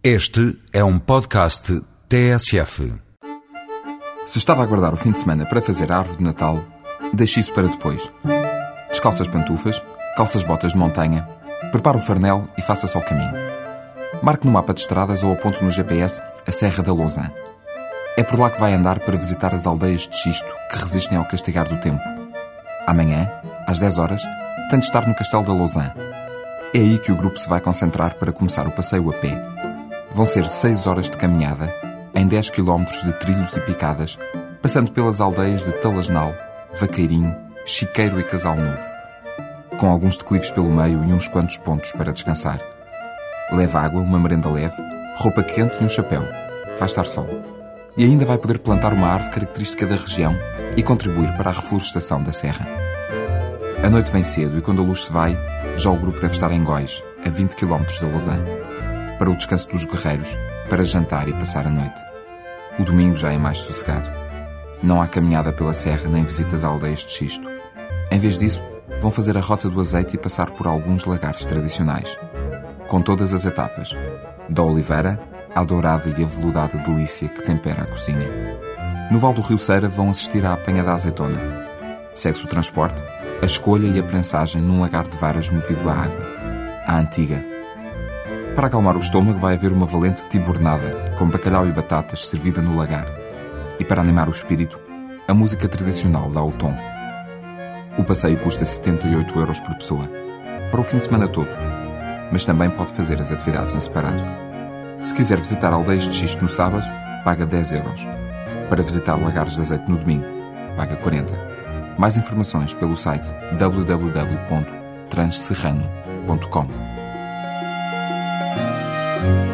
Este é um podcast TSF. Se estava a aguardar o fim de semana para fazer a árvore de Natal, deixe isso para depois. Descalça as pantufas, calça as botas de montanha, prepare o farnel e faça-se ao caminho. Marque no mapa de estradas ou aponte no GPS a Serra da Lousã. É por lá que vai andar para visitar as aldeias de xisto que resistem ao castigar do tempo. Amanhã, às 10 horas, tem de estar no Castelo da Lousã. É aí que o grupo se vai concentrar para começar o passeio a pé. Vão ser 6 horas de caminhada, em 10 km de trilhos e picadas, passando pelas aldeias de Talasnal, Vaqueirinho, Chiqueiro e Casal Novo. Com alguns declives pelo meio e uns quantos pontos para descansar. Leva água, uma merenda leve, roupa quente e um chapéu. Vai estar sol. E ainda vai poder plantar uma árvore característica da região e contribuir para a reflorestação da serra. A noite vem cedo e quando a luz se vai, já o grupo deve estar em Góis, a 20 km da Lausanne, para o descanso dos guerreiros, para jantar e passar a noite. O domingo já é mais sossegado. Não há caminhada pela serra nem visitas a aldeias de xisto. Em vez disso, vão fazer a rota do azeite e passar por alguns lagares tradicionais, com todas as etapas, da oliveira à dourada e aveludada delícia que tempera a cozinha. No Val do Rio Ceira vão assistir à apanha da azeitona. Segue-se o transporte, a escolha e a prensagem num lagar de varas movido à água, à antiga. Para acalmar o estômago vai haver uma valente tibornada, com bacalhau e batatas servida no lagar. E para animar o espírito, a música tradicional dá o tom. O passeio custa 78 euros por pessoa, para o fim de semana todo, mas também pode fazer as atividades em separado. Se quiser visitar aldeias de xisto no sábado, paga 10 euros. Para visitar lagares de azeite no domingo, paga 40. Mais informações pelo site www.transserrano.com. Thank you.